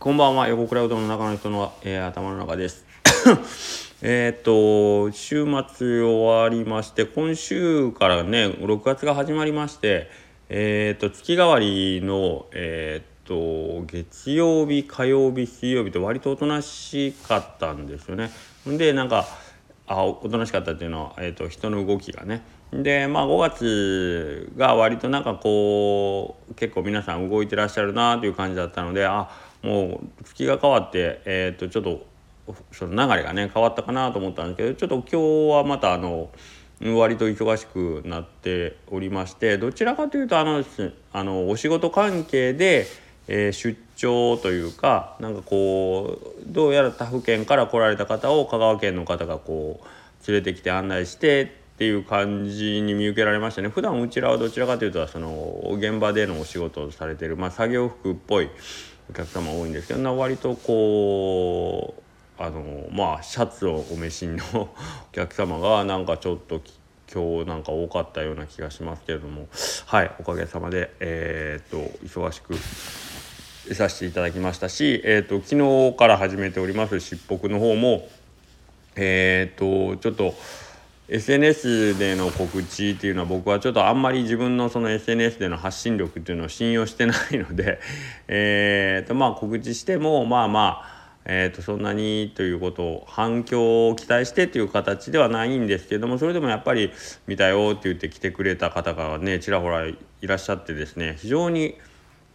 こんばんは。横倉うどんの中の人の、えー、頭の中です。えっと週末終わりまして今週からね6月が始まりましてえっ、と月替わりのえっ、と月曜日火曜日水曜日と割とおとなしかったんですよね。でなんかあおとなしかったっていうのは、えーと、人の動きがね。でまあ5月が割となんかこう結構皆さん動いてらっしゃるなという感じだったのであもう月が変わって、えーと、ちょっとその流れがね変わったかなと思ったんですけどちょっと今日はまたあの割と忙しくなっておりましてどちらかというとあのあのお仕事関係で、えー、出張というかなんかこうどうやら他府県から来られた方を香川県の方がこう連れてきて案内してっていう感じに見受けられましたね。普段うちらはどちらかというとその現場でのお仕事をされてる、まあ、作業服っぽいお客様多いんですけど割とこうあのまあシャツをお召しのお客様が なんかちょっと今日なんか多かったような気がしますけれどもはいおかげさまでえー、っと忙しくさせていただきましたし、えーと、昨日から始めておりますしっぽくの方もえっ、とちょっと SNS での告知っていうのは僕はちょっとあんまり自分のその SNS での発信力っていうのを信用してないので えーとまあ告知してもまあまあえーとそんなにということを反響を期待してという形ではないんですけどもそれでもやっぱり見たよって言って来てくれた方がねちらほらいらっしゃってですね非常に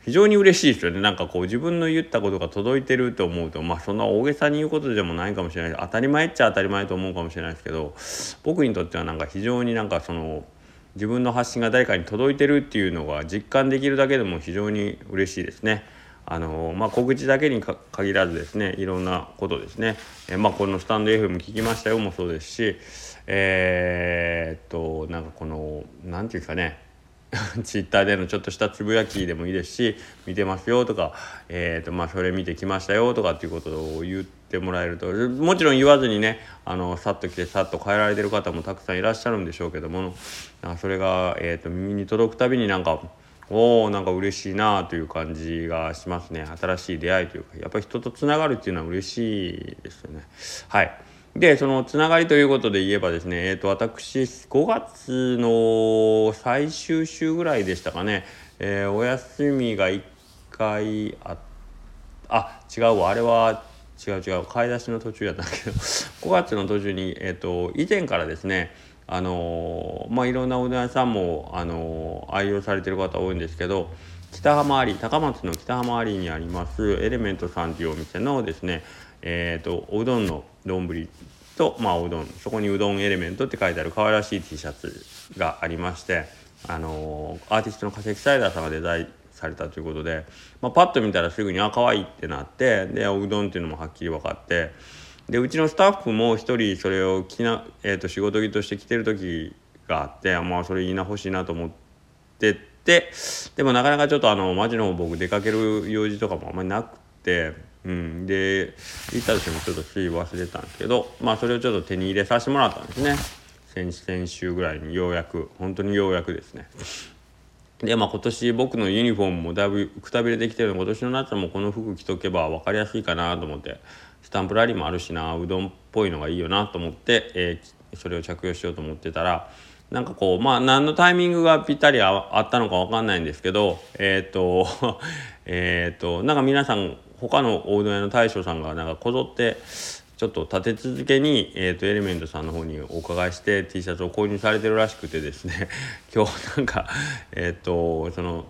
非常に嬉しいですよねなんかこう自分の言ったことが届いてると思うとまあそんな大げさに言うことでもないかもしれない当たり前っちゃ当たり前と思うかもしれないですけど僕にとってはなんか非常になんかその自分の発信が誰かに届いてるっていうのが実感できるだけでも非常に嬉しいですね。あのまあ、告知だけに限らずですねいろんなことですね、えまあ、このスタンド FM 聞きましたよもそうですしえー、っとなんかこの何て言うんですかね ツイッターでのちょっとしたつぶやきでもいいですし見てますよとか、えーとまあ、それ見てきましたよとかっていうことを言ってもらえるともちろん言わずにねあのさっと来てさっと帰られてる方もたくさんいらっしゃるんでしょうけどもそれが、えーと、耳に届くたびになんかおおなんか嬉しいなという感じがしますね。新しい出会いというかやっぱり人とつながるっていうのは嬉しいですよね。はい。でそのつながりということで言えばですね、えーと、私5月の最終週ぐらいでしたかね、えー、お休みが1回ああ違うわ。あれは違う違う。買い出しの途中やったんだけど。5月の途中に、えーと、以前からですねあの、まあいろんなおうどん屋さんも、あの、愛用されてる方多いんですけど北浜アリ高松の北浜アリにありますエレメントさんというお店のですねえーと、おうどんの丼と、まあ、おうどんそこにうどんエレメントって書いてある可愛らしい T シャツがありまして、あのー、アーティストの化石サイダーさんがデザインされたということで、まあ、パッと見たらすぐにあ可愛いってなってでおうどんっていうのもはっきり分かってでうちのスタッフも一人それを着な、えーと、仕事着として着てる時があってまあそれいいな欲しいなと思っててでもなかなかちょっとあの街の僕出かける用事とかもあんまりなくて。うん、で行った時もちょっとつい忘れたんですけどまあそれをちょっと手に入れさせてもらったんですね。先先週ぐらいにようやく。本当にようやくですね。でまあ今年僕のユニフォームもだいぶくたびれてきてるので今年の夏もこの服着とけば分かりやすいかなと思ってスタンプラリーもあるしなうどんっぽいのがいいよなと思って、えー、それを着用しようと思ってたらなんかこうまあ何のタイミングがぴったりあったのか分かんないんですけどえっ、ー、とえっとなんか皆さん他の大うどん屋の大将さんがなんかこぞってちょっと立て続けに、えーと、エレメントさんの方にお伺いして T シャツを購入されてるらしくてですね。今日なんかえっ、ー、とその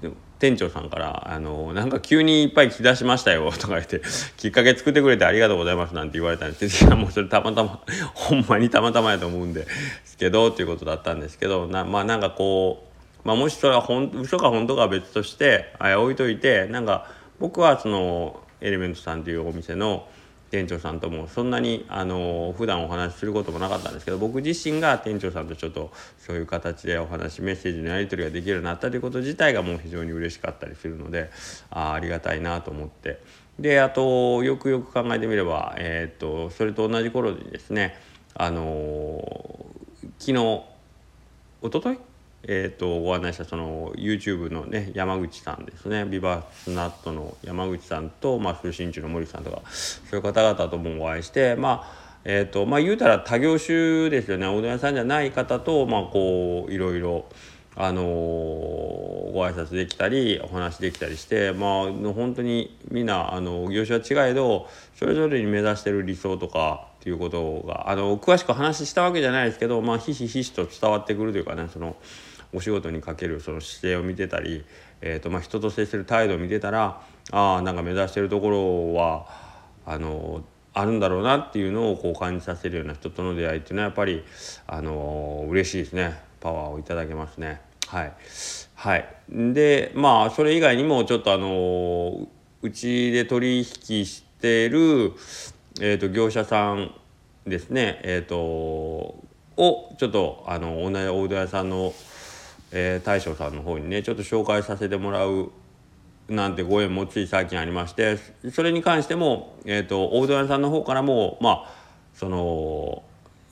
でも店長さんから「あのなんか急にいっぱい着出しましたよ」とか言って「きっかけ作ってくれてありがとうございます」なんて言われたんです。けどもうそれたまたま ほんまにたまたまやと思うんですけどっていうことだったんですけどなまあなんかこう、まあ、もしそれはほん嘘か本当かは別としてあ置いといてなんか僕はそのエレメントさんというお店の店長さんともそんなにあの普段お話しすることもなかったんですけど僕自身が店長さんとちょっとそういう形でお話メッセージのやり取りができるようになったということ自体がもう非常に嬉しかったりするのであありがたいなと思って。であとよくよく考えてみれば、えー、っとそれと同じ頃にですねあの昨日おとといえーと、ご案内したその YouTube のね山口さんですねビバスナットの山口さんと、まあ、通信中の森さんとかそういう方々ともお会いしてまあえーとまあ、言うたら他業種ですよねおうどん屋さんじゃない方と、まあ、こういろいろ。あのー、ご挨拶できたりお話できたりしてまあ本当にみんなあの業種は違えどそれぞれに目指してる理想とかっていうことがあの詳しく話したわけじゃないですけどまあひしひしと伝わってくるというかねそのお仕事にかけるその姿勢を見てたり、えーとまあ、人と接する態度を見てたらああんか目指してるところはあのあるんだろうなっていうのをこう感じさせるような人との出会いっていうのはやっぱりあの嬉しいですね。パワーをいただけますね。はい、はい、でまあそれ以外にもちょっとあのうちで取引してる、えーと、業者さんですね。えっ、ー、とをちょっとあの同じおうどん屋さんの、えー、大将さんの方にねちょっと紹介させてもらうなんてご縁もつい最近ありましてそれに関しても、えーと、おうどん屋さんの方からもまあその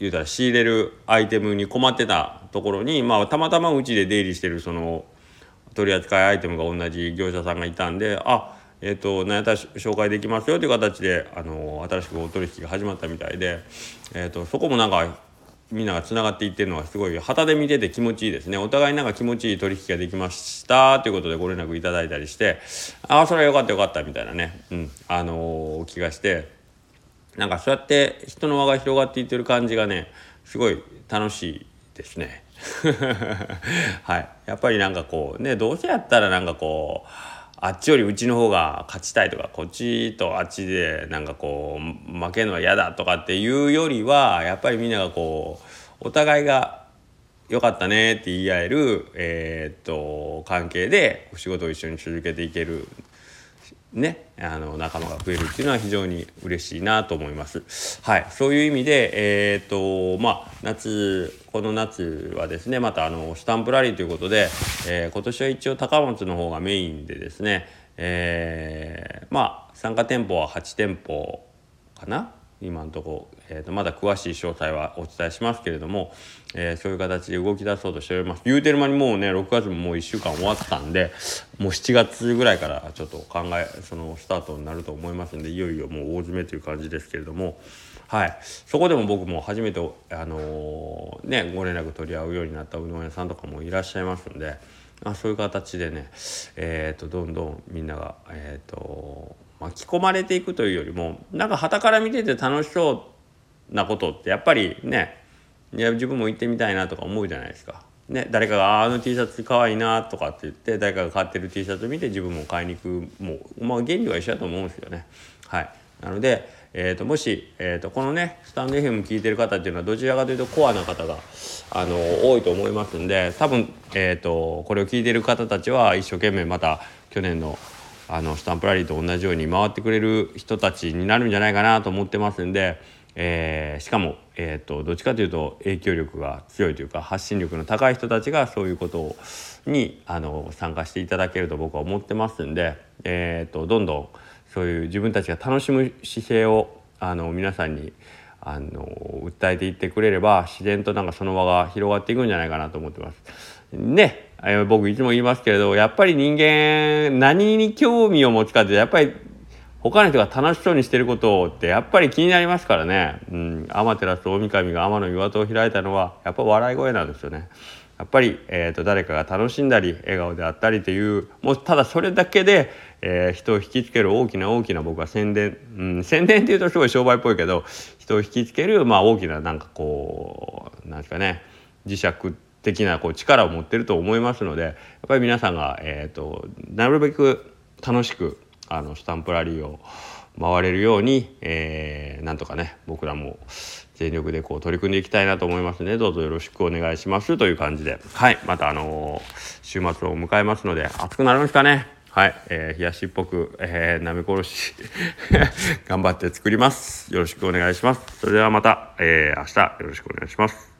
言うたら仕入れるアイテムに困ってたところに、まあ、たまたまうちで出入りしてるその取り扱いアイテムが同じ業者さんがいたんであえっ、ー、と何やったら紹介できますよという形であの新しくお取引が始まったみたいで、えーと、そこもなんかみんながつながっていってるのがすごい旗で見てて気持ちいいですね。お互いなんか気持ちいい取引ができました。ということでご連絡いただいたりしてああそれはよかったよかったみたいなね、うん。あのー、気がして。なんかそうやって人の輪が広がっていってる感じがねすごい楽しいですね。はい。やっぱりなんかこうねどうせやったらなんかこうあっちよりうちの方が勝ちたいとかこっちとあっちでなんかこう負けるのは嫌だとかっていうよりはやっぱりみんながこうお互いが良かったねって言い合える、えー、っと関係でお仕事を一緒に続けていける。ね、あの仲間が増えるっていうのは非常に嬉しいなと思います。はい、そういう意味で、えー、っとまあ、夏この夏はですねまたあのスタンプラリーということで、えー、今年は一応高松の方がメインでですね、えー、まあ参加店舗は8店舗かな今のところ、えー、とまだ詳しい詳細はお伝えしますけれども、えー、そういう形で動き出そうとしております言うてる間にもうね6月ももう1週間終わったんでもう7月ぐらいからちょっと考えそのスタートになると思いますんでいよいよもう大詰めという感じですけれども。はい、そこでも僕も初めて、あのー、ね、ご連絡取り合うようになったうどん屋さんとかもいらっしゃいますんで、あ、そういう形でね、えーと、どんどんみんなが、えーと巻き込まれていくというよりもなんか傍から見てて楽しそうなことってやっぱりねいや自分も行ってみたいなとか思うじゃないですか。ね、誰かが「あの T シャツかわいいな」とかって言って誰かが買ってる T シャツ見て自分も買いに行くもう、まあ、原理は一緒だと思うんですよね。はい、なので、えーと、もし、えーと、このねスタンド FM 聞いてる方っていうのはどちらかというとコアな方があの多いと思いますんで多分、えーとこれを聞いてる方たちは一生懸命また去年のあのスタンプラリーと同じように回ってくれる人たちになるんじゃないかなと思ってますんで、えー、しかも、えーと、どっちかというと影響力が強いというか発信力の高い人たちがそういうことにあの参加していただけると僕は思ってますんで、えーと、どんどんそういう自分たちが楽しむ姿勢をあの皆さんにあの訴えていってくれれば自然となんかその輪が広がっていくんじゃないかなと思ってます。ね僕いつも言いますけれどやっぱり人間何に興味を持つかってやっぱり他の人が楽しそうにしてることってやっぱり気になりますからね、うん、天照大神が天の岩戸を開いたのはやっぱ笑い声なんですよね。やっぱり、えーと、誰かが楽しんだり笑顔であったりというもうただそれだけで、えー、人を引きつける大きな大きな僕は宣伝、うん、宣伝っていうとすごい商売っぽいけど人を引きつける、まあ、大きななんかこうなんですかね磁石って的なこう力を持ってると思いますのでやっぱり皆さんが、えーと、なるべく楽しくあのスタンプラリーを回れるように、えー、なんとかね僕らも全力でこう取り組んでいきたいなと思いますのでどうぞよろしくお願いしますという感じで。はいまたあのー、週末を迎えますので暑くなるんですかね。はい、えー、冷やしっぽく、えー、なめ殺し 頑張って作ります。よろしくお願いします。それではまた、えー、明日よろしくお願いします。